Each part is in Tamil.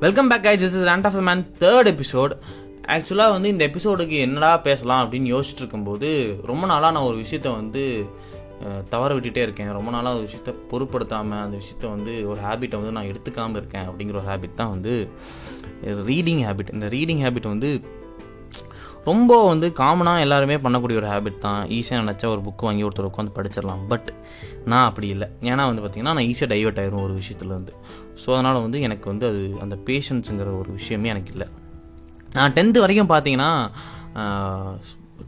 Welcome back guys. Is is rant of man third episode ஆக்சுவலாக வந்து இந்த எபிசோடுக்கு என்னடா பேசலாம் அப்படின்னு யோசிச்சுட்டு இருக்கும்போது ரொம்ப நாளாக நான் ஒரு விஷயத்த வந்து தவற விட்டுட்டே இருக்கேன். ரொம்ப நாளாக ஒரு விஷயத்த பொருட்படுத்தாமல் அந்த விஷயத்த வந்து ஒரு ஹேபிட்டை வந்து நான் எடுத்துக்காமல் இருக்கேன் அப்படிங்கிற ஒரு ஹேபிட் தான் வந்து ரீடிங் ஹேபிட் இந்த ரீடிங் ஹேபிட் வந்து ரொம்ப வந்து காமனாக எல்லாருமே பண்ணக்கூடிய ஒரு ஹேபிட் தான். ஈஸியாக நினச்சா ஒரு புக் வாங்கி ஒருத்தர் உட்காந்து படிச்சிடலாம். பட் நான் அப்படி இல்லை. ஏன்னா வந்து பார்த்திங்கன்னா நான் ஈஸியாக டைவர்ட் ஆயிரும் ஒரு விஷயத்துலேருந்து ஸோ அதனால் வந்து எனக்கு வந்து அது அந்த பேஷன்ஸுங்கிற ஒரு விஷயமே எனக்கு இல்லை. நான் டென்த்து வரைக்கும் பார்த்தீங்கன்னா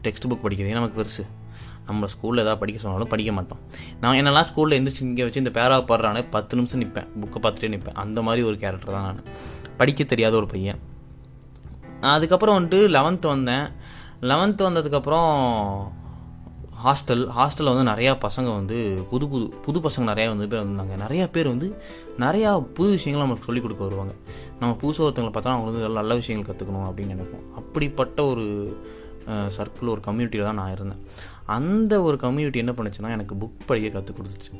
டெக்ஸ்ட் புக் படிக்கிறதே நமக்கு பெருசு. நம்ம ஸ்கூலில் எதாவது படிக்க சொன்னாலும் படிக்க மாட்டோம். நான் என்னெல்லாம் ஸ்கூலில் எழுந்திரிச்சு இங்கே வச்சு இந்த பேரா பாடுறானே பத்து நிமிஷம் நிற்பேன் புக்கை பார்த்துட்டே நிற்பேன் அந்த மாதிரி ஒரு கேரக்டர் தான் நான். படிக்க தெரியாத ஒரு பையன். அதுக்கப்புறம் வந்துட்டு லெவன்த்து வந்தேன். லெவன்த்து வந்ததுக்கப்புறம் ஹாஸ்டல் ஹாஸ்டலில் வந்து நிறையா பசங்க வந்து புது புது புது பசங்க நிறையா வந்து பேர் வந்தாங்க நிறையா பேர் வந்து நிறையா புது விஷயங்கள் நமக்கு சொல்லிக் கொடுக்க வருவாங்க. நம்ம புதுசாக ஒருத்தவங்களை பார்த்தா அவங்க வந்து நல்ல விஷயங்கள் கற்றுக்கணும் அப்படின்னு நினைப்போம். அப்படிப்பட்ட ஒரு சர்க்கிள் ஒரு கம்யூனிட்டியில் தான் நான் இருந்தேன். அந்த ஒரு கம்யூனிட்டி என்ன பண்ணுச்சுன்னா எனக்கு புக் படிக்க கற்றுக் கொடுத்துச்சு.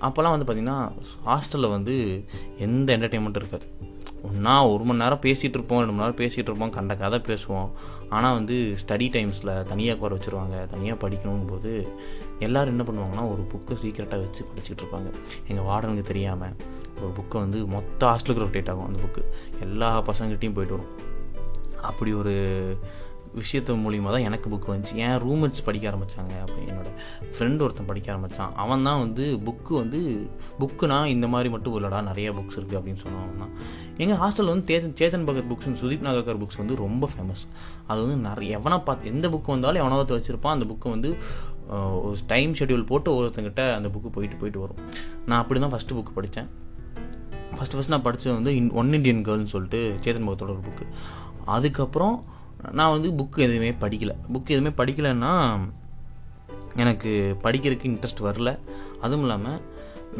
அப்போல்லாம் வந்து பார்த்திங்கன்னா ஹாஸ்டலில் வந்து எந்த என்டர்டெயின்மெண்ட்டும் இருக்காது. ஒன்றா ஒரு மணி நேரம் பேசிகிட்டு இருப்போம் ரெண்டு மணி நேரம் பேசிகிட்டு இருப்போம் கண்ட கதை பேசுவோம். ஆனால் வந்து ஸ்டடி டைம்ஸில் தனியாக உட்கார வச்சுருவாங்க தனியாக படிக்கணும் போது எல்லோரும் என்ன பண்ணுவாங்கன்னா ஒரு புக்கை சீக்கிரட்டாக வச்சு படிச்சுட்டு இருப்பாங்க. எங்கள் வார்டனுக்கு தெரியாமல் ஒரு புக்கை வந்து மொத்த ஹாஸ்டலுக்கு ரொட்டேட் ஆகும் அந்த புக்கு எல்லா பசங்கள்கிட்டையும் போயிட்டு வரும். அப்படி ஒரு விஷயத்து மூலியமாக தான் எனக்கு புக் வந்துச்சு. என் ரூம்மேட்ஸ் படிக்க ஆரம்பித்தாங்க அப்படி என்னோடய ஃப்ரெண்டு ஒருத்தன் படிக்க ஆரம்பித்தான் அவன் தான் வந்து புக்கு வந்து புக்குனா இந்த மாதிரி மட்டும் இல்லடா நிறைய புக்ஸ் இருக்குது அப்படின்னு சொன்னவன் தான். எங்கள் ஹாஸ்டலில் வந்து சேத்தன் சேத்தன் பகத் புக்ஸ் சுதீப் நகர்கர் புக்ஸ் வந்து ரொம்ப ஃபேமஸ் அது வந்து நிறைய எவனை பார்த்து எந்த புக்கு வந்தாலும் எவனாவது வச்சுருப்பான். அந்த புக்கு வந்து ஒரு டைம் ஷெட்யூல் போட்டு ஒருத்தங்கிட்ட அந்த புக்கு போயிட்டு போயிட்டு வரும். நான் அப்படி தான் ஃபஸ்ட்டு புக்கு படித்தேன் ஃபஸ்ட்டு ஃபஸ்ட் நான் படித்தது வந்து இன் ஒன் இண்டியன் கேர்ள்னு சொல்லிட்டு சேதன் பகத்தோட ஒரு புக்கு அதுக்கப்புறம் நான் வந்து புக்கு எதுவுமே படிக்கல. புக்கு எதுவுமே படிக்கலைன்னா எனக்கு படிக்கிறதுக்கு இன்ட்ரெஸ்ட் வரல. அதுவும் இல்லாமல்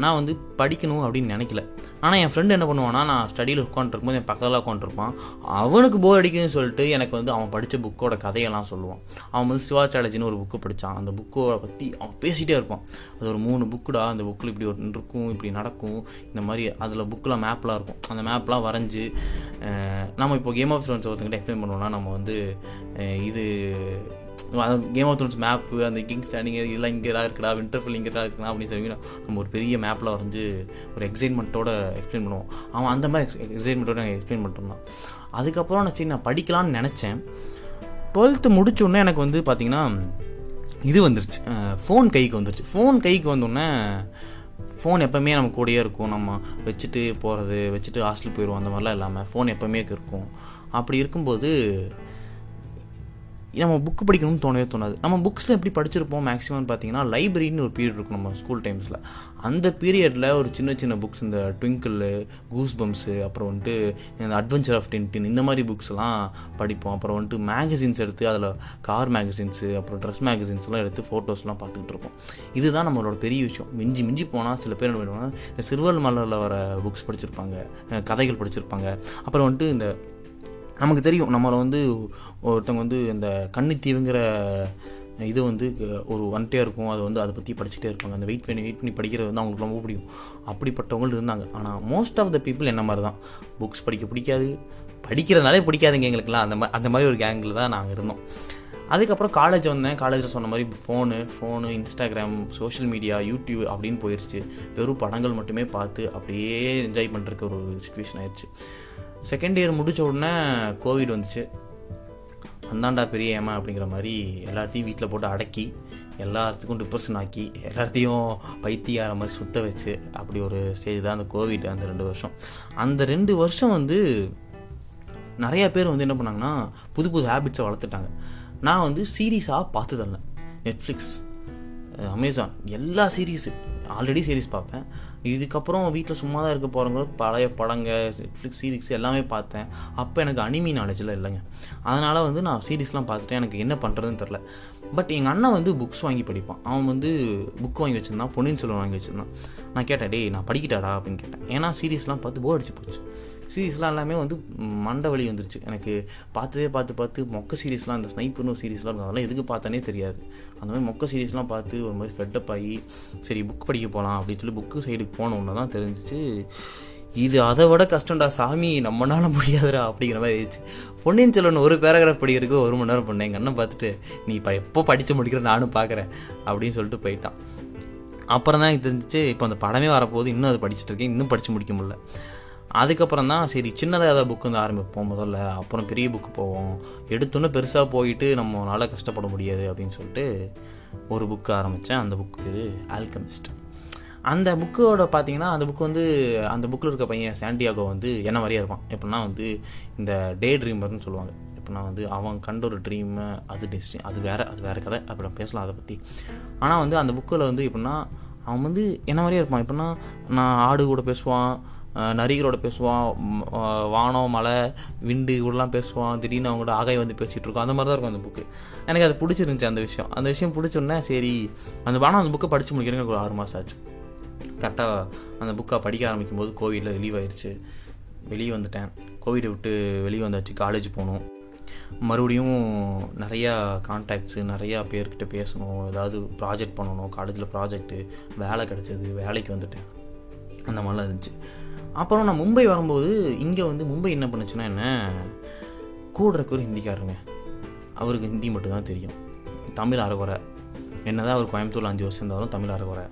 நான் வந்து படிக்கணும் அப்படின்னு நினைக்கல. ஆனால் என் ஃப்ரெண்டு என்ன பண்ணுவான்னா நான் ஸ்டடியில் உட்காந்துருக்கும்போது என் பக்கத்தில் உட்காந்துருப்பான் அவனுக்கு போர் அடிக்குதுன்னு சொல்லிட்டு எனக்கு வந்து அவன் படித்த புக்கோட கதையெல்லாம் சொல்லுவான். அவன் வந்து சிவா சாலஜின்னு ஒரு புக்கு படித்தான் அந்த புக்கோட பற்றி அவன் பேசிகிட்டே இருப்பான். அது ஒரு மூணு புக்குடா அந்த புக்கில் இப்படி ஒரு இருக்கும் இப்படி நடக்கும். இந்த மாதிரி அதில் புக்கில் மேப்லாம் இருக்கும். அந்த மேப்லாம் வரைஞ்சி நம்ம இப்போ கேம் ஆஃப் ஸ்டோன்ஸ் ஒருத்தங்கிட்ட எக்ஸ்பிளைன் பண்ணுவோம்னா நம்ம வந்து இது கேம் ஆஃப் த்ரோன்ஸ் மேப்பு அந்த கிங் ஸ்டாண்டிங் இதெல்லாம் இங்கே இருக்குடா விண்டர்ஃபில் இங்கே இருக்குடா அப்படின்னு சொல்லி நம்ம ஒரு பெரிய மேப்பில் வரைஞ்சி ஒரு எக்ஸைட்மெண்ட்டோட எக்ஸ்பிளைன் பண்ணுவோம். அவன் அந்த மாதிரி எக்ஸைட்மெண்ட்டோட எனக்கு எக்ஸ்பிளைன் பண்ணிட்டுருந்தான் அதுக்கப்புறம் நான் சரி நான் படிக்கலாம்னு நினச்சேன். டுவெல்த்து முடிச்சோடனே எனக்கு வந்து பார்த்திங்கன்னா இது வந்துருச்சு. ஃபோன் கைக்கு வந்துருச்சு. ஃபோன் கைக்கு வந்தோடனே ஃபோன் எப்போவுமே நம்ம கூடயே இருக்கும். நம்ம வச்சுட்டு போகிறது வச்சுட்டு ஹாஸ்டல் போயிடுவோம் அந்த மாதிரிலாம் இல்லாமல் ஃபோன் எப்போவுமே இருக்கும். அப்படி இருக்கும்போது நம்ம புக்கு படிக்கணும்னு தோணவே தோணாது. நம்ம புக்ஸில் எப்படி படிச்சிருப்போம் மேக்ஸிமம் பார்த்தீங்கன்னா லைப்ரரின்னு ஒரு பீரியட் இருக்கும் நம்ம ஸ்கூல் டைம்ஸில் அந்த பீரியடில் ஒரு சின்ன சின்ன புக்ஸ் இந்த ட்விங்கிள் கூஸ் பம்ஸு அப்புறம் வந்துட்டு இந்த அட்வென்ச்சர் ஆஃப் டென்டின் இந்த மாதிரி புக்ஸ்லாம் படிப்போம். அப்புறம் வந்துட்டு மேகசின்ஸ் எடுத்து அதில் கார் மேகசின்ஸு அப்புறம் ட்ரெஸ் மேகசின்ஸ்லாம் எடுத்து ஃபோட்டோஸ்லாம் பார்த்துக்கிட்டு இருப்போம். இதுதான் நம்மளோட பெரிய விஷயம். மிஞ்சி மிஞ்சி போனால் சில பேர் என்ன பண்ணுவாங்க இந்த சிறுவல் மலரில் வர புக்ஸ் படிச்சிருப்பாங்க கதைகள் படிச்சிருப்பாங்க. அப்புறம் வந்துட்டு இந்த நமக்கு தெரியும். நம்மளை வந்து ஒருத்தவங்க வந்து இந்த கன்னித்தீவுங்கிற இது வந்து ஒரு வந்துட்டே இருக்கும். அதை வந்து அதை பற்றி படிச்சுட்டே இருப்பாங்க. அந்த வெயிட் பண்ணி வெயிட் பண்ணி படிக்கிறது வந்து அவங்களுக்கு ரொம்ப பிடிக்கும். அப்படிப்பட்டவங்களும் இருந்தாங்க. ஆனால் மோஸ்ட் ஆஃப் த பீப்புள் என்ன மாதிரி தான் புக்ஸ் படிக்க பிடிக்காது. படிக்கிறதுனாலே பிடிக்காதுங்க எங்களுக்குலாம் அந்த மாதிரி அந்த மாதிரி ஒரு கேங்கில் தான் நாங்கள் இருந்தோம். அதுக்கப்புறம் காலேஜ் வந்தேன். காலேஜில் சொன்ன மாதிரி phone phone Instagram social media YouTube அப்படின்னு போயிடுச்சு வெறும் படங்கள் மட்டுமே பார்த்து அப்படியே என்ஜாய் பண்ணுறக்கு ஒரு சுச்சுவேஷன் ஆயிடுச்சு செகண்ட் இயர் முடித்த உடனே கோவிட் வந்துச்சு. அந்தாண்டா பெரிய ஏமா அப்படிங்கிற மாதிரி எல்லாத்தையும் வீட்டில் போட்டு அடக்கி எல்லாத்துக்கும் டிப்ரெஷன் ஆக்கி எல்லாத்தையும் பைத்தியார மாதிரி சுத்த வச்சு அப்படி ஒரு ஸ்டேஜ் தான் அந்த கோவிட் அந்த ரெண்டு வருஷம். அந்த ரெண்டு வருஷம் வந்து நிறையா பேர் வந்து என்ன பண்ணாங்கன்னா புது புது ஹேபிட்ஸை வளர்த்துட்டாங்க. நான் வந்து சீரீஸாக பார்த்து தரேன் நெட்ஃப்ளிக்ஸ் அமேசான் எல்லா சீரீஸு ஆல்ரெடி சீரீஸ் பார்ப்பேன். இதுக்கப்புறம் வீட்டில் சும்மா தான் இருக்க போகிறவங்க பழைய படங்க நெட்ஃப்ளிக்ஸ் சீரீஸ் எல்லாமே பார்த்தேன். அப்போ எனக்கு அனிமி நாலேஜ்லாம் இல்லைங்க. அதனால் வந்து நான் சீரீஸ்லாம் பார்த்துட்டேன். எனக்கு என்ன பண்ணுறதுன்னு தெரில பட் எங்கள் அண்ணன் வந்து புக்ஸ் வாங்கி படிப்பான். அவன் வந்து புக் வாங்கி வச்சுருந்தான் பொன்னியின் செல்வன் வாங்கி வச்சுருந்தான். நான் கேட்டேன் டேய் நான் படிக்கிட்டாடா? அப்படின்னு கேட்டேன். ஏன்னா சீரீஸ்லாம் பார்த்து போர் அடிச்சு போச்சு. சீரீஸ்லாம் எல்லாமே வந்து மண்டை வலி வந்துருச்சு. எனக்கு பார்த்ததே பார்த்து பார்த்து மொக்க சீரீஸ்லாம் அந்த ஸ்னைப்பர்னு ஒரு சீரீஸ்லாம் இருக்கும். அதெல்லாம் எதுக்கு பார்த்தனே தெரியாது. அந்த மாதிரி மொக்க சீரீஸ்லாம் பார்த்து ஒரு மாதிரி ஃபெட்டப் ஆகி சரி புக் படிக்க போகலாம் அப்படின்னு சொல்லி புக்கு சைடுக்கு போன உடனே தான் தெரிஞ்சிச்சு இது அதை விட கஷ்டம்டா சாமி நம்மளால முடியாதுடா அப்படிங்கிற மாதிரி ஆயிடுச்சு. பொன்னியின் செல்வன் ஒரு பேராகிராஃப் படிக்கிறதுக்கு ஒரு மணி நேரம் பண்ணேன் எங்கள் அண்ணன் பார்த்துட்டு நீ இப்போ எப்போ படித்து முடிக்கிற? நானும் பார்க்குறேன் அப்படின்னு சொல்லிட்டு போயிட்டான். அப்புறம் தான் எனக்கு தெரிஞ்சிச்சு இப்போ அந்த படமே வரப்போகுது. இன்னும் அதை படிச்சுட்டு இருக்கேன். இன்னும் படித்து முடிக்க முடியல. அதுக்கப்புறம் தான் சரி சின்னதாக ஏதாவது புக்கு வந்து ஆரம்பிப்போம் முதல்ல. அப்புறம் பெரிய புக்கு போவோம். எடுத்தோன்னே பெருசாக போயிட்டு நம்மளால் கஷ்டப்பட முடியாது அப்படின்னு சொல்லிட்டு ஒரு புக்கு ஆரம்பித்தேன் அந்த புக்கு பேர் ஆல்கமிஸ்ட் அந்த புக்கோட பார்த்தீங்கன்னா அந்த புக்கு வந்து அந்த புக்கில் இருக்க பையன் சாண்டியாகோ வந்து என்ன மாதிரியே இருப்பான்? எப்படின்னா வந்து இந்த டே ட்ரீமர்னு சொல்லுவாங்க. எப்படின்னா வந்து அவன் கண்ட ஒரு ட்ரீமு அது டெஸ்டின் அது வேறு அது வேறு கதை. அப்புறம் பேசலாம் அதை பற்றி ஆனால் வந்து அந்த புக்கில் வந்து எப்படின்னா அவன் வந்து என்ன மாதிரியே இருப்பான்? எப்படின்னா நான் ஆடு கூட பேசுவான். நரிகளோட பேசுவான் வானம் மலை விண்டு கூடலாம் பேசுவான். திடீர்னு அவங்களோட ஆகை வந்து பேசிகிட்டு இருக்கோம். அந்த மாதிரி தான் இருக்கும் அந்த புக்கு எனக்கு அது பிடிச்சிருந்துச்சி அந்த விஷயம். அந்த விஷயம் பிடிச்சோன்னே சரி அந்த வானம் அந்த புக்கை படித்து முடிக்கிறேங்க எனக்கு ஒரு ஆறு மாதம் ஆச்சு. கரெக்டாக அந்த புக்கை படிக்க ஆரம்பிக்கும் போது கோவிடில் ரிலீவ் ஆயிடுச்சு வெளியே வந்துட்டேன். கோவிடை விட்டு வெளியே வந்தாச்சு. காலேஜ் போகணும் மறுபடியும் நிறையா கான்டாக்ட்ஸு நிறையா பேர்கிட்ட பேசணும். ஏதாவது ப்ராஜெக்ட் பண்ணணும். காலேஜில் ப்ராஜெக்ட்டு வேலை கிடச்சது வேலைக்கு வந்துட்டேன். அந்த மாதிரிலாம் இருந்துச்சு. அப்புறம் நான் மும்பை வரும்போது இங்கே வந்து மும்பை என்ன பண்ணுச்சுன்னா என்ன? கூட இருக்க ஒரு ஹிந்திக்காரங்க அவருக்கு ஹிந்தி மட்டும்தான் தெரியும். தமிழ் அரைக்குறை என்னதான் அவர் கோயம்புத்தூரில் அஞ்சு வருஷம் இருந்தாலும் தமிழ் அரைக்குறை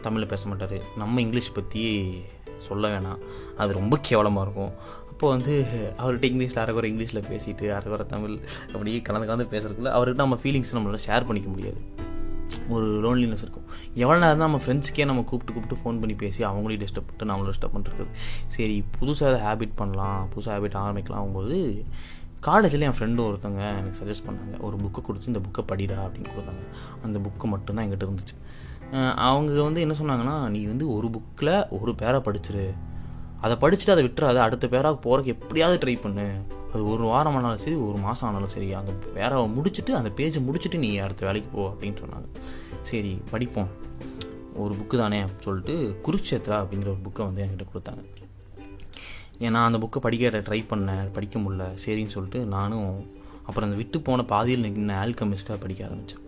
தமிழில் பேச மாட்டார். நம்ம இங்கிலீஷ் பற்றி சொல்ல வேணாம். அது ரொம்ப கேவலமாக இருக்கும். அப்போ வந்து அவர்கிட்ட இங்கிலீஷில் அரைக்குறை இங்கிலீஷில் பேசிட்டு அரைக்குறை தமிழ் அப்படியே கலந்து கலந்து பேசுறதுக்குள்ள அவர்கிட்ட நம்ம ஃபீலிங்ஸ் நம்மளால் ஷேர் பண்ணிக்க முடியாது. ஒரு லோன்லினஸ் இருக்கும். எவ்வளோ நேரம் தான் நம்ம ஃப்ரெண்ட்ஸுக்கே நம்ம கூப்பிட்டு கூப்பிட்டு ஃபோன் பண்ணி பேசி அவங்களையும் டிஸ்டர்ப் பண்ணிட்டு நம்மளும் டிஸ்டர்ப் பண்ணிருக்குது சரி புதுசாக அதை ஹேபிட் பண்ணலாம் புதுசாக ஹேபிட் ஆரம்பிக்கலாம் போது காலேஜில் என் ஃப்ரெண்டும் ஒருத்தவங்க எனக்கு சஜஸ்ட் பண்ணாங்க. ஒரு புக்கை கொடுத்து இந்த புக்கை படிடா அப்படின்னு கொடுத்தாங்க. அந்த புக்கு மட்டும்தான் என்கிட்ட இருந்துச்சு. அவங்க வந்து என்ன சொன்னாங்கன்னா நீ வந்து ஒரு புக்கில் ஒரு பேரை படிச்சிரு. அதை படிச்சுட்டு அதை விட்டுறாத அடுத்த பேராக போகிறக்கு எப்படியாவது ட்ரை பண்ணு. அது ஒரு வாரம் ஆனாலும் சரி ஒரு மாதம் ஆனாலும் சரி அந்த பேராவை முடிச்சுட்டு அந்த பேஜை முடிச்சுட்டு நீ அடுத்த வேலைக்கு போ அப்படின்னு சொன்னாங்க. சரி படிப்போம். ஒரு புக்கு தானே அப்படின்னு சொல்லிட்டு குருக்ஷேத்ரா அப்படிங்கிற ஒரு புக்கை வந்து என்கிட்ட கொடுத்தாங்க. ஏன்னா அந்த புக்கை படிக்க ட்ரை பண்ணேன் படிக்க முடில சரின்னு சொல்லிட்டு நானும் அப்புறம் அந்த விட்டு போன பாதியில் நின்று ஆல்கமிஸ்ட்டாக படிக்க ஆரம்பித்தேன்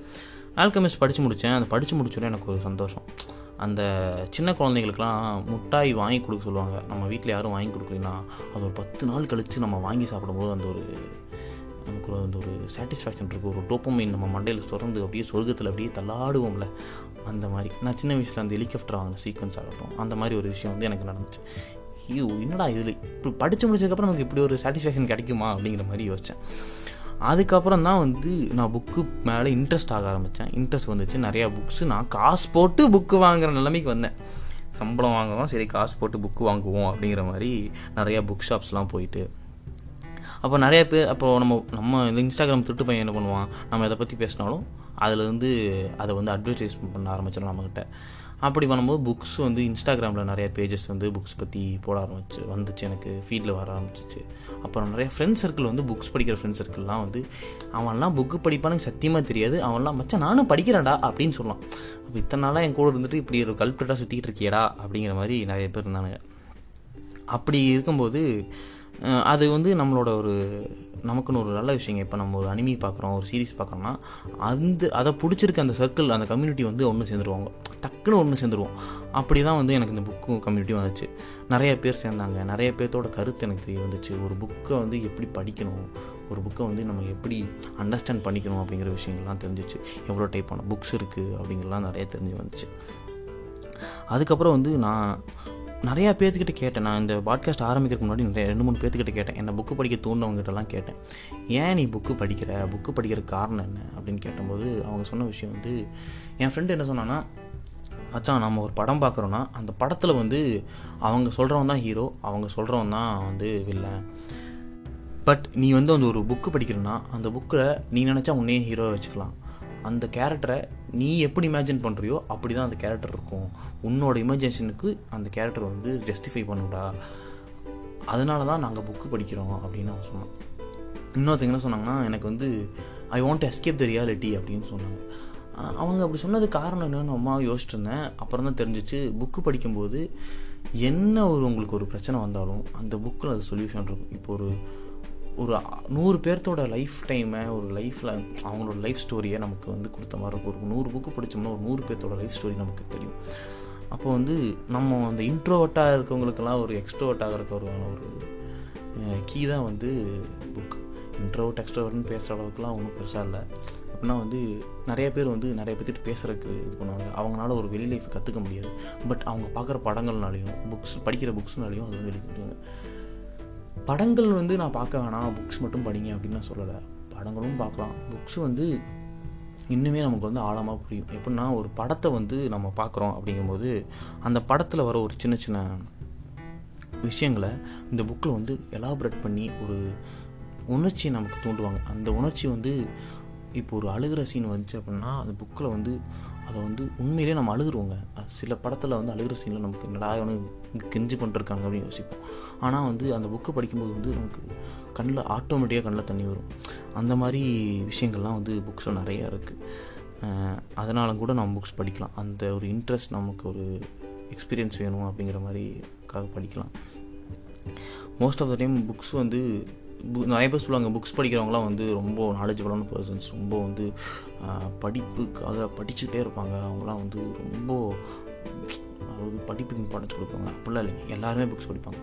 ஆல்கமிஸ்ட் படித்து முடித்தேன் அதை படித்து முடிச்சோடனே எனக்கு ஒரு சந்தோஷம். அந்த சின்ன குழந்தைங்களுக்குலாம் முட்டாய் வாங்கி கொடுக்க சொல்லுவாங்க. நம்ம வீட்டில் யாரும் வாங்கி கொடுக்குறீங்கன்னா அது ஒரு பத்து நாள் கழித்து நம்ம வாங்கி சாப்பிடும்போது அந்த ஒரு நமக்கு ஒரு அந்த ஒரு சாட்டிஸ்ஃபேக்ஷன் இருக்குது ஒரு டோப்பமைன் நம்ம மண்டையில் சுரந்து அப்படியே சொர்க்கத்தில் அப்படியே தள்ளாடுவோம்ல. அந்த மாதிரி. நான் சின்ன வயசில் அந்த ஹெலிகாப்டர் வாங்கின சீக்வன்ஸ் ஆகட்டும் அந்த மாதிரி ஒரு விஷயம் வந்து எனக்கு நடந்துச்சு. ஐயோ என்னடா இதில் இப்போ படித்து முடிச்சதுக்கப்புறம் நமக்கு இப்படி ஒரு சாட்டிஸ்ஃபேக்ஷன் கிடைக்குமா அப்படிங்கிற மாதிரி யோசித்தேன் அதுக்கப்புறம் தான் வந்து நான் புக்கு மேலே இன்ட்ரெஸ்ட் ஆக ஆரம்பித்தேன் இன்ட்ரெஸ்ட் வந்துச்சு நிறையா புக்ஸு நான் காசு போட்டு புக்கு வாங்குற நிலைமைக்கு வந்தேன். சம்பளம் வாங்குறோம் சரி காசு போட்டு புக்கு வாங்குவோம் அப்படிங்கிற மாதிரி நிறையா புக் ஷாப்ஸ்லாம் போயிட்டு. அப்போ நிறைய பேர் அப்போ நம்ம நம்ம இந்த இன்ஸ்டாகிராம் திருட்டு பையன் என்ன பண்ணுவான்? நம்ம எதை பற்றி பேசினாலும் அதில் வந்து அதை வந்து அட்வர்டைஸ்மெண்ட் பண்ண ஆரம்பிச்சிடும் நம்மக்கிட்ட அப்படி பண்ணும்போது புக்ஸ் வந்து இன்ஸ்டாகிராமில் நிறைய பேஜஸ் வந்து புக்ஸ் பற்றி போட ஆரம்பிச்சு வந்துச்சு எனக்கு ஃபீல்டில் வர ஆரம்பிச்சிச்சு. அப்புறம் நிறைய ஃப்ரெண்ட்ஸ் சர்க்கிள் வந்து புக்ஸ் படிக்கிற ஃப்ரெண்ட்ஸ் சர்க்கிள்லாம் வந்து அவன்லாம் புக்கு படிப்பானுக்கு சத்தியமாக தெரியாது. அவன்லாம் மச்சான் நானும் படிக்கிறேன்டா அப்படின்னு சொல்லலாம். அப்போ இத்தனை நாளாக என் கூட இருந்துட்டு இப்படி ஒரு கல்பிரட்டாக சுற்றிக்கிட்டு இருக்கியடா அப்படிங்கிற மாதிரி நிறைய பேர் இருந்தானுங்க. அப்படி இருக்கும்போது அது வந்து நம்மளோட ஒரு நமக்குன்னு ஒரு நல்ல விஷயங்க. இப்போ நம்ம ஒரு அனிமி பார்க்குறோம் ஒரு சீரிஸ் பார்க்குறோம்னா அந்த அதை பிடிச்சிருக்க அந்த சர்க்கிள் அந்த கம்யூனிட்டி வந்து ஒன்று சேர்ந்துருவாங்க. டக்குன்னு ஒன்று சேர்ந்துருவோம் அப்படி தான் வந்து எனக்கு இந்த புக்கும் கம்யூனிட்டி வந்துச்சு. நிறைய பேர் சேர்ந்தாங்க. நிறைய பேர்த்தோட கருத்து எனக்கு தெரிய வந்துச்சு. ஒரு புக்கை வந்து எப்படி படிக்கணும்? ஒரு புக்கை வந்து நம்ம எப்படி அண்டர்ஸ்டாண்ட் பண்ணிக்கணும் அப்படிங்கிற விஷயங்கள்லாம் தெரிஞ்சிச்சு. எவ்வளோ டைப்பான புக்ஸ் இருக்குது அப்படிங்கிறலாம் நிறைய தெரிஞ்சு வந்துச்சு. அதுக்கப்புறம் வந்து நான் நிறையா பேர்த்துக்கிட்ட கேட்டேன். நான் இந்த பாட்காஸ்ட் ஆரம்பிக்கிறதுக்கு முன்னாடி நிறைய ரெண்டு மூணு பேர்த்துக்கிட்ட கேட்டேன். என்னை புக்கு படிக்க தூண்டவங்ககிட்டலாம் கேட்டேன். ஏன் நீ புக்கு படிக்கிற? புக்கு படிக்கிற காரணம் என்ன? அப்படின்னு கேட்டபோது அவங்க சொன்ன விஷயம் வந்து என் ஃப்ரெண்டு என்ன சொன்னான்னா அச்சான் நம்ம ஒரு படம் பார்க்குறோன்னா அந்த படத்தில் வந்து அவங்க சொல்கிறவன் தான் ஹீரோ அவங்க சொல்கிறவன் தான் வந்து வில்லன் பட் நீ வந்து அந்த ஒரு புக்கு படிக்கிறன்னா அந்த புக்கில் நீ நினச்சா உன்னையே ஹீரோவை வச்சுக்கலாம். அந்த கேரக்டரை நீ எப்படி இமேஜின் பண்ணுறியோ அப்படி தான் அந்த கேரக்டர் இருக்கும். உன்னோட இமேஜினேஷனுக்கு அந்த கேரக்டர் வந்து ஜஸ்டிஃபை பண்ணுடா. அதனால தான் நாங்கள் புக்கு படிக்கிறோம் அப்படின்னு அவன் சொன்னான். இன்னொருத்தங்க என்ன சொன்னாங்கன்னா எனக்கு வந்து I want escape the reality அப்படின்னு சொன்னாங்க. அவங்க அப்படி சொன்னது காரணம் என்னன்னு அம்மா யோசிச்சுட்டு இருந்தேன். அப்புறம் தான் தெரிஞ்சிச்சு புக்கு படிக்கும்போது என்ன ஒரு உங்களுக்கு ஒரு பிரச்சனை வந்தாலும் அந்த புக்கில் அது சொல்யூஷன் இருக்கும். இப்போ ஒரு ஒரு நூறு பேர்த்தோட லைஃப் டைமை ஒரு லைஃப்பில் அவங்களோட லைஃப் ஸ்டோரியை நமக்கு வந்து கொடுத்த மாதிரி இருக்கும். ஒரு நூறு புக்கு படித்தோம்னா ஒரு நூறு பேர்த்தோட லைஃப் ஸ்டோரி நமக்கு தெரியும். அப்போ வந்து நம்ம அந்த இன்ட்ரோவர்ட்டாக இருக்கவங்களுக்கெல்லாம் ஒரு எக்ஸ்ட்ரோவர்ட் ஆகிறதுக்கு ஒரு ஒரு கீ தான் வந்து புக் இன்ட்ரோவர்ட் எக்ஸ்ட்ரோவர்ட்னு பேசுகிற அளவுக்குலாம் ஒன்றும் பெருசாக இல்லை. அப்படின்னா வந்து நிறைய பேர் வந்து நிறைய பேர்த்திட்டு பேசுகிறதுக்கு இது பண்ணுவாங்க. அவங்களால ஒரு வெளி லைஃப் கற்றுக்க முடியாது. பட் அவங்க பார்க்குற படங்கள்னாலையும் புக்ஸ் படிக்கிற புக்ஸ்னாலையும் அது வந்து எழுதிட்டுருவாங்க படங்கள் வந்து நான் பார்க்க வேணாம். புக்ஸ் மட்டும் படிங்க அப்படின்னு நான் சொல்லலை. படங்களும் பார்க்கலாம். புக்ஸ் வந்து இன்னுமே நமக்கு வந்து ஆழமாக புரியும். எப்படின்னா ஒரு படத்தை வந்து நம்ம பார்க்குறோம் அப்படிங்கும்போது அந்த படத்தில் வர ஒரு சின்ன சின்ன விஷயங்களை இந்த புக்கில் வந்து எலாபரேட் பண்ணி ஒரு உணர்ச்சியை நமக்கு தூண்டுவாங்க. அந்த உணர்ச்சி வந்து இப்போ ஒரு அழுகிற சீன் வந்துச்சு அப்படின்னா அந்த புக்கில் வந்து அதை வந்து உண்மையிலே நம்ம அழுதுருவோங்க. அது சில படத்தில் வந்து அழுகிற சீனில் நமக்கு என்னடா அவனுக்கு கெஞ்சி பண்ணிருக்காங்க அப்படின்னு யோசிப்போம். ஆனால் வந்து அந்த புக்கு படிக்கும்போது வந்து நமக்கு கண்ணில் ஆட்டோமேட்டிக்காக கண்ணில் தண்ணி வரும். அந்த மாதிரி விஷயங்கள்லாம் வந்து புக்ஸில் நிறையா இருக்குது அதனால கூட நம்ம புக்ஸ் படிக்கலாம். அந்த ஒரு இன்ட்ரெஸ்ட் நமக்கு ஒரு எக்ஸ்பீரியன்ஸ் வேணும் அப்படிங்கிற மாதிரிக்காக படிக்கலாம். Most of the time books வந்து நிறைய பேர் சொல்லுவாங்க புக்ஸ் படிக்கிறவங்களாம் வந்து ரொம்ப நாலேஜபிளான பர்சன்ஸ் ரொம்ப வந்து படிப்புக்காக படிச்சுக்கிட்டே இருப்பாங்க. அவங்களாம் வந்து ரொம்ப அதாவது படிப்புக்கு இம்பார்ட்டன்ஸ் கொடுப்பாங்க. அப்படிலாம் இல்லைங்க. எல்லாருமே புக்ஸ் படிப்பாங்க.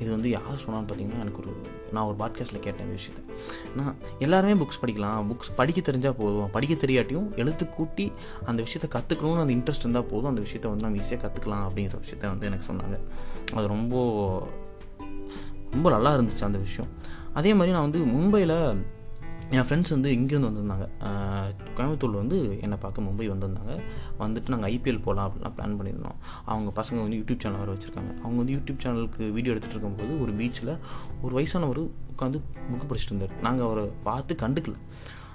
இது வந்து யார் சொன்னான்னு பார்த்தீங்கன்னா எனக்கு ஒரு நான் ஒரு பாட்காஸ்ட்டில் கேட்டேன் இந்த விஷயத்த. நான் எல்லாருமே புக்ஸ் படிக்கலாம். புக்ஸ் படிக்க தெரிஞ்சால் போதும். படிக்க தெரியாட்டியும் எழுத்து கூட்டி அந்த விஷயத்தை கற்றுக்கணும்னு அந்த இன்ட்ரெஸ்ட் இருந்தால் போதும். அந்த விஷயத்தை வந்து நம்ம ஈஸியாக கற்றுக்கலாம் அப்படிங்கிற விஷயத்த வந்து எனக்கு சொன்னாங்க. அது ரொம்ப ரொம்ப நல்லா இருந்துச்சு அந்த விஷயம். அதே மாதிரி நான் வந்து மும்பையில் என் ஃப்ரெண்ட்ஸ் வந்து இங்கேருந்து வந்திருந்தாங்க. கோயம்புத்தூரில் வந்து என்னை பார்க்க மும்பை வந்திருந்தாங்க. வந்துட்டு நாங்கள் ஐபிஎல் போகலாம் அப்படிலாம் பிளான் பண்ணியிருந்தோம். அவங்க பசங்க வந்து யூடியூப் சேனல் வர வச்சுருக்காங்க. அவங்க வந்து யூடியூப் சேனலுக்கு வீடியோ எடுத்துகிட்டு இருக்கும்போது ஒரு பீச்சில் ஒரு வயசானவர் உட்காந்து புக்கு படிச்சுட்டு இருந்தார். நாங்கள் அவரை பார்த்து கண்டுக்கல.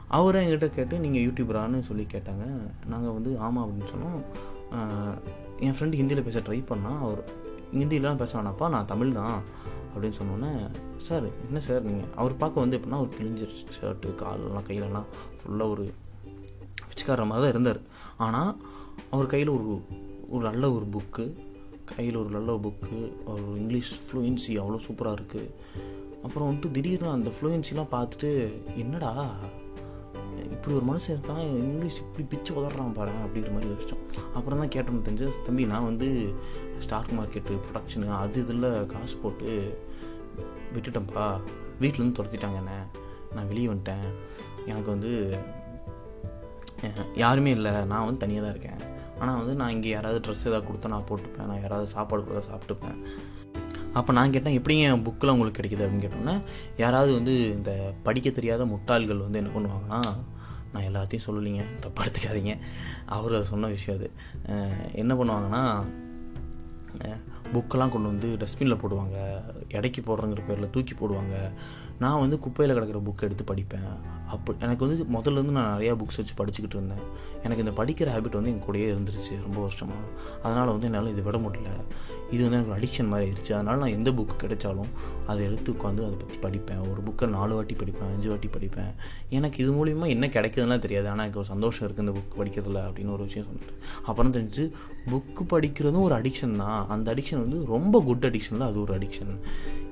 அவரை என்கிட்ட கேட்டு நீங்கள் யூடியூபரான்னு சொல்லி கேட்டாங்க. நாங்கள் வந்து ஆமாம் அப்படின்னு சொன்னோம். என் ஃப்ரெண்டு ஹிந்தியில் பேச ட்ரை பண்ணால் அவர் ஹிந்திலாம் பேச வேணாப்பா நான் தமிழ் தான் அப்படின்னு சொன்னோன்னே சார் என்ன சார் நீங்கள் அவர் பார்க்க வந்து எப்படின்னா ஒரு கிழிஞ்சிருச்சு ஷர்ட்டு காலெல்லாம் கையிலலாம் ஃபுல்லாக ஒரு பிச்சைக்காரர் மாதிரி தான் இருந்தார். ஆனால் அவர் கையில் ஒரு ஒரு நல்ல ஒரு புக்கு கையில் ஒரு நல்ல புக்கு ஒரு இங்கிலீஷ் ஃப்ளூயன்சி அவ்வளோ சூப்பராக இருக்குது அப்புறம் வந்துட்டு திடீர்னு அந்த ஃப்ளூயன்சிலாம் பார்த்துட்டு என்னடா இப்படி ஒரு மனுஷன் இருக்கான் இங்கிலீஷ் இப்படி பிச்சு உதறான் பாரு அப்படிங்கிற மாதிரி யோசிச்சோம். அப்புறம் தான் கேட்டோம் தெரிஞ்சு தம்பி நான் வந்து ஸ்டாக் மார்க்கெட்டு ப்ரொடக்ஷனு அது இதில் காசு போட்டு விட்டுட்டேன்ப்பா. வீட்டிலேருந்து துரத்திட்டாங்க என்ன. நான் வெளியே வந்துட்டேன். எனக்கு வந்து யாருமே இல்லை. நான் வந்து தனியாக தான் இருக்கேன். ஆனால் வந்து நான் இங்கே யாராவது ட்ரெஸ் ஏதாவது கொடுத்தா நான் போட்டுப்பேன். நான் யாராவது சாப்பாடு கொடுத்தா சாப்பிட்டுப்பேன். அப்போ நான் கேட்டேன் எப்படி என் புக்கில் உங்களுக்கு கிடைக்குது? அப்படின்னு கேட்டோம்னா யாராவது வந்து இந்த படிக்க தெரியாத முட்டாள்கள் வந்து என்ன பண்ணுவாங்கன்னா நான் எல்லாத்தையும் சொல்லலைங்க தப்பாக எடுத்துக்காதீங்க. அவர் சொன்ன விஷயம் அது. என்ன பண்ணுவாங்கன்னா புக்கெல்லாம் கொண்டு வந்து டஸ்ட்பினில் போடுவாங்க இடைக்கு போடுறங்கிற பேரில் தூக்கி போடுவாங்க. நான் வந்து குப்பையில் கிடக்கிற புக்கை எடுத்து படிப்பேன். அப்போ எனக்கு வந்து முதல்ல இருந்து நான் நிறையா புக்ஸ் வச்சு படிச்சுக்கிட்டு இருந்தேன். எனக்கு இந்த படிக்கிற ஹேபிட் வந்து என் கூடயே இருந்துருச்சு ரொம்ப வருஷமாக அதனால் வந்து என்னால் இது விட முடியல. இது வந்து எனக்கு ஒரு அடிக்ஷன் மாதிரி ஆயிடுச்சு அதனால் நான் எந்த புக்கு கிடைச்சாலும் அதை எடுத்து உட்காந்து அதை பற்றி படிப்பேன். ஒரு புக்கை நாலு வாட்டி படிப்பேன் அஞ்சு வாட்டி படிப்பேன். எனக்கு இது மூலிமா என்ன கிடைக்குதுன்னா தெரியாது. ஆனால் எனக்கு ஒரு சந்தோஷம் இருக்குது இந்த புக் படிக்கிறதுல அப்படின்னு ஒரு விஷயம் சொன்னேன் அப்புறம் தெரிஞ்சு புக்கு படிக்கிறதும் ஒரு அடிக்ஷன் தான். அந்த அடிக்ஷன் வந்து ரொம்ப குட் அடிக்ஷனில் அது ஒரு அடிக்ஷன்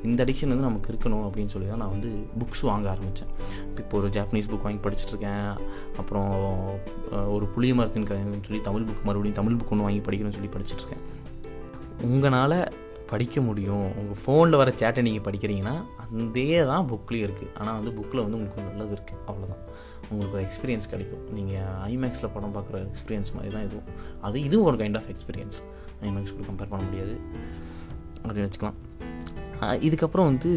இந்த அடிக்ஷன் வந்து நமக்கு இருக்கணும் அப்படின்னு சொல்லி தான் நான் வந்து புக்ஸ் வாங்க ஆரம்பித்தேன் இப்போ ஒரு ஜாப்பனீஸ் புக் வாங்கி படிச்சுட்ருக்கேன் அப்புறம் ஒரு புளிய மரத்தின் கதைன்னு சொல்லி தமிழ் புக் மறுபடியும் தமிழ் புக் ஒன்று வாங்கி படிக்கணும்னு சொல்லி படிச்சுட்ருக்கேன் உங்களால் படிக்க முடியும். உங்கள் ஃபோனில் வர சேட்டை நீங்கள் படிக்கிறீங்கன்னா அதே தான் புக்லேயும் இருக்குது ஆனால் வந்து புக்கில் வந்து உங்களுக்கு நல்லது இருக்குது அவ்வளோதான் உங்களுக்கு ஒரு எக்ஸ்பீரியன்ஸ் கிடைக்கும். நீங்கள் ஐமேக்ஸில் படம் பார்க்குற எக்ஸ்பீரியன்ஸ் மாதிரி தான் இதுவும். அது இதுவும் ஒரு கைண்ட் ஆஃப் எக்ஸ்பீரியன்ஸ் ஐமேக்ஸ் கூட கம்பேர் பண்ண முடியாது. அப்படின்னு வச்சுக்கலாம். இதுக்கப்புறம் வந்து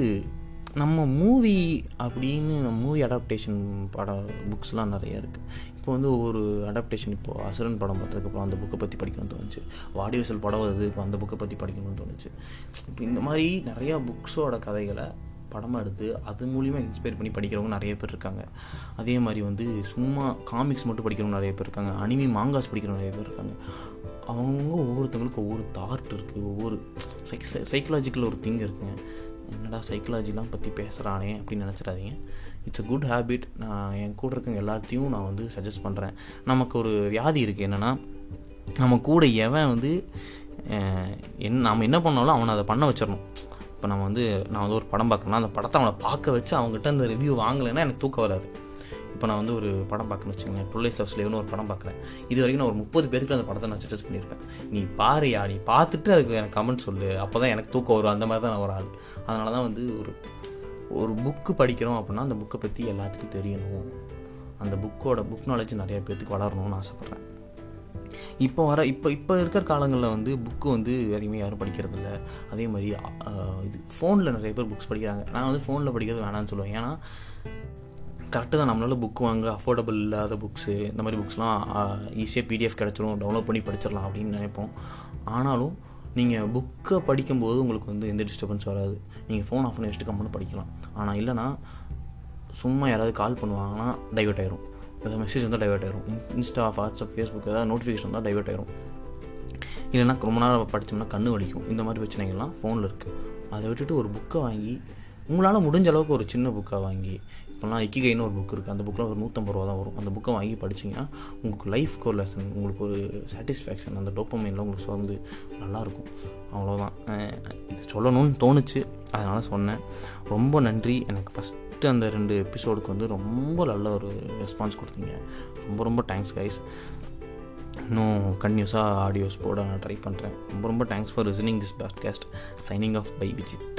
நம்ம மூவி அப்படின்னு மூவி அடாப்டேஷன் படம் புக்ஸ்லாம் நிறைய இருக்குது இப்போ வந்து ஒரு அடாப்டேஷன் இப்போது அசுரன் படம் பார்த்ததுக்கப்புறம் அந்த புக்கை பற்றி படிக்கணும்னு தோணுச்சு. வாடிவசல் படம் வருது இப்போ அந்த புக்கை பற்றி படிக்கணும்னு தோணுச்சு. இப்போ இந்த மாதிரி நிறையா புக்ஸோட கதைகளை படமாக எடுத்து அது மூலிமா இன்ஸ்பயர் பண்ணி படிக்கிறவங்க நிறைய பேர் இருக்காங்க. அதே மாதிரி வந்து சும்மா காமிக்ஸ் மட்டும் படிக்கிறவங்க நிறைய பேர் இருக்காங்க. அனிமி மாங்காஸ் படிக்கிறவங்க நிறைய பேர் இருக்காங்க. அவங்க ஒவ்வொருத்தவங்களுக்கும் ஒவ்வொரு தாட் இருக்குது ஒவ்வொரு சைக் சைக்கலாஜிக்கல் ஒரு திங் இருக்குங்க. என்னடா சைக்காலஜிலாம் பற்றி பேசுகிறானே அப்படின்னு நினச்சிடாதீங்க. இட்ஸ் அ குட் ஹேபிட் நான் என் கூட இருக்கவங்க எல்லாத்தையும் நான் வந்து சஜஸ்ட் பண்ணுறேன் நமக்கு ஒரு வியாதி இருக்குது என்னென்னா நம்ம கூட எவன் வந்து என் நாம் என்ன பண்ணாலும் அவனை அதை பண்ண வச்சிடணும். இப்போ நம்ம வந்து நான் வந்து ஒரு படம் பார்க்குறேன்னா அந்த படத்தை அவனை பார்க்க வச்சு அவங்ககிட்ட அந்த ரிவ்யூ வாங்கலைன்னா எனக்கு தூக்கம் வராது. இப்போ நான் வந்து ஒரு படம் பார்க்கணும்னு வச்சுக்கோங்களேன். டுவெல் ஆஃப் ஸ்லேவ்னு ஒரு படம் பார்க்குறேன். இது வரைக்கும் நான் ஒரு முப்பது பேருக்கு அந்த படத்தை நான் சஜஸ்ட் பண்ணியிருப்பேன். நீ பாருயா நீ பார்த்துட்டு அதுக்கு எனக்கு கமெண்ட் சொல்லு. அப்போ தான் எனக்கு தூக்கம் வரும். அந்த மாதிரி தான் நான் ஒரு ஆள். அதனால தான் வந்து ஒரு ஒரு புக்கு படிக்கிறோம் அப்படின்னா அந்த புக்கை பற்றி எல்லாத்துக்கும் தெரியணும். அந்த புக்கோட புக் நாலேஜ் நிறைய பேர்த்துக்கு வளரணும்னு ஆசைப்பட்றேன். இப்போ வர இப்போ இப்போ இருக்கிற காலங்களில் வந்து புக்கு வந்து அதிகமாக யாரும் படிக்கிறது இல்லை அதே மாதிரி இது ஃபோனில் நிறைய பேர் புக்ஸ் படிக்கிறாங்க. நான் வந்து ஃபோனில் படிக்கிறது வேணாம்னு சொல்லுவேன். ஏன்னா கரெக்டு தான். நம்மளால் புக் வாங்க அஃபோர்டபுள் இல்லாத புக்ஸு இந்த மாதிரி புக்ஸ்லாம் ஈஸியாக பிடிஎஃப் கிடச்சிரும். டவுன்லோட் பண்ணி படிச்சிடலாம் அப்படின்னு நினைப்போம். ஆனாலும் நீங்கள் புக்கை படிக்கும்போது உங்களுக்கு வந்து எந்த டிஸ்டர்பன்ஸ் வராது. நீங்கள் ஃபோன் ஆஃப் பண்ணி வச்சுட்டு கம்மனு படிக்கலாம். ஆனால் இல்லைனா சும்மா யாராவது கால் பண்ணுவாங்கன்னா டைவர்ட் ஆயிரும். ஏதாவது மெசேஜ் வந்தால் டைவர்ட் ஆயிரும். இன்ஸ்டா வாட்ஸ்அப் ஃபேஸ்புக் ஏதாவது நோட்டிஃபிகேஷன் வந்தால் டைவெர்ட் ஆயிரும். இல்லைன்னா ரொம்ப நேரம் படித்தோம்னா கண்ணு வலிக்கும். இந்த மாதிரி பிரச்சனைகள்லாம் ஃபோனில் இருக்குது அதை விட்டுட்டு ஒரு புக்கை வாங்கி உங்களால் முடிஞ்ச அளவுக்கு ஒரு சின்ன புக்கை வாங்கி இப்போலாம் இக்கிகைன்னு ஒரு புக் இருக்குது அந்த புக்கில் ஒரு நூற்றம்பது ரூபா தான் வரும். அந்த புக்கை வாங்கி படிச்சிங்கன்னா உங்களுக்கு லைஃப்க்கு ஒரு லெசன் உங்களுக்கு ஒரு சாட்டிஸ்ஃபேக்ஷன் அந்த டோப்பமைனில் உங்களுக்கு வந்து நல்லாயிருக்கும். அவ்வளோதான் இது சொல்லணும்னு தோணுச்சு. அதனால் சொன்னேன். ரொம்ப நன்றி. எனக்கு ஃபஸ்ட்டு அந்த ரெண்டு எபிசோடுக்கு வந்து ரொம்ப நல்ல ஒரு ரெஸ்பான்ஸ் கொடுத்தீங்க. ரொம்ப ரொம்ப தேங்க்ஸ் கைஸ் இன்னும் கன்யூஸாக ஆடியோஸ் போட நான் ட்ரை பண்ணுறேன் ரொம்ப ரொம்ப thanks for listening this podcast signing off by Vijith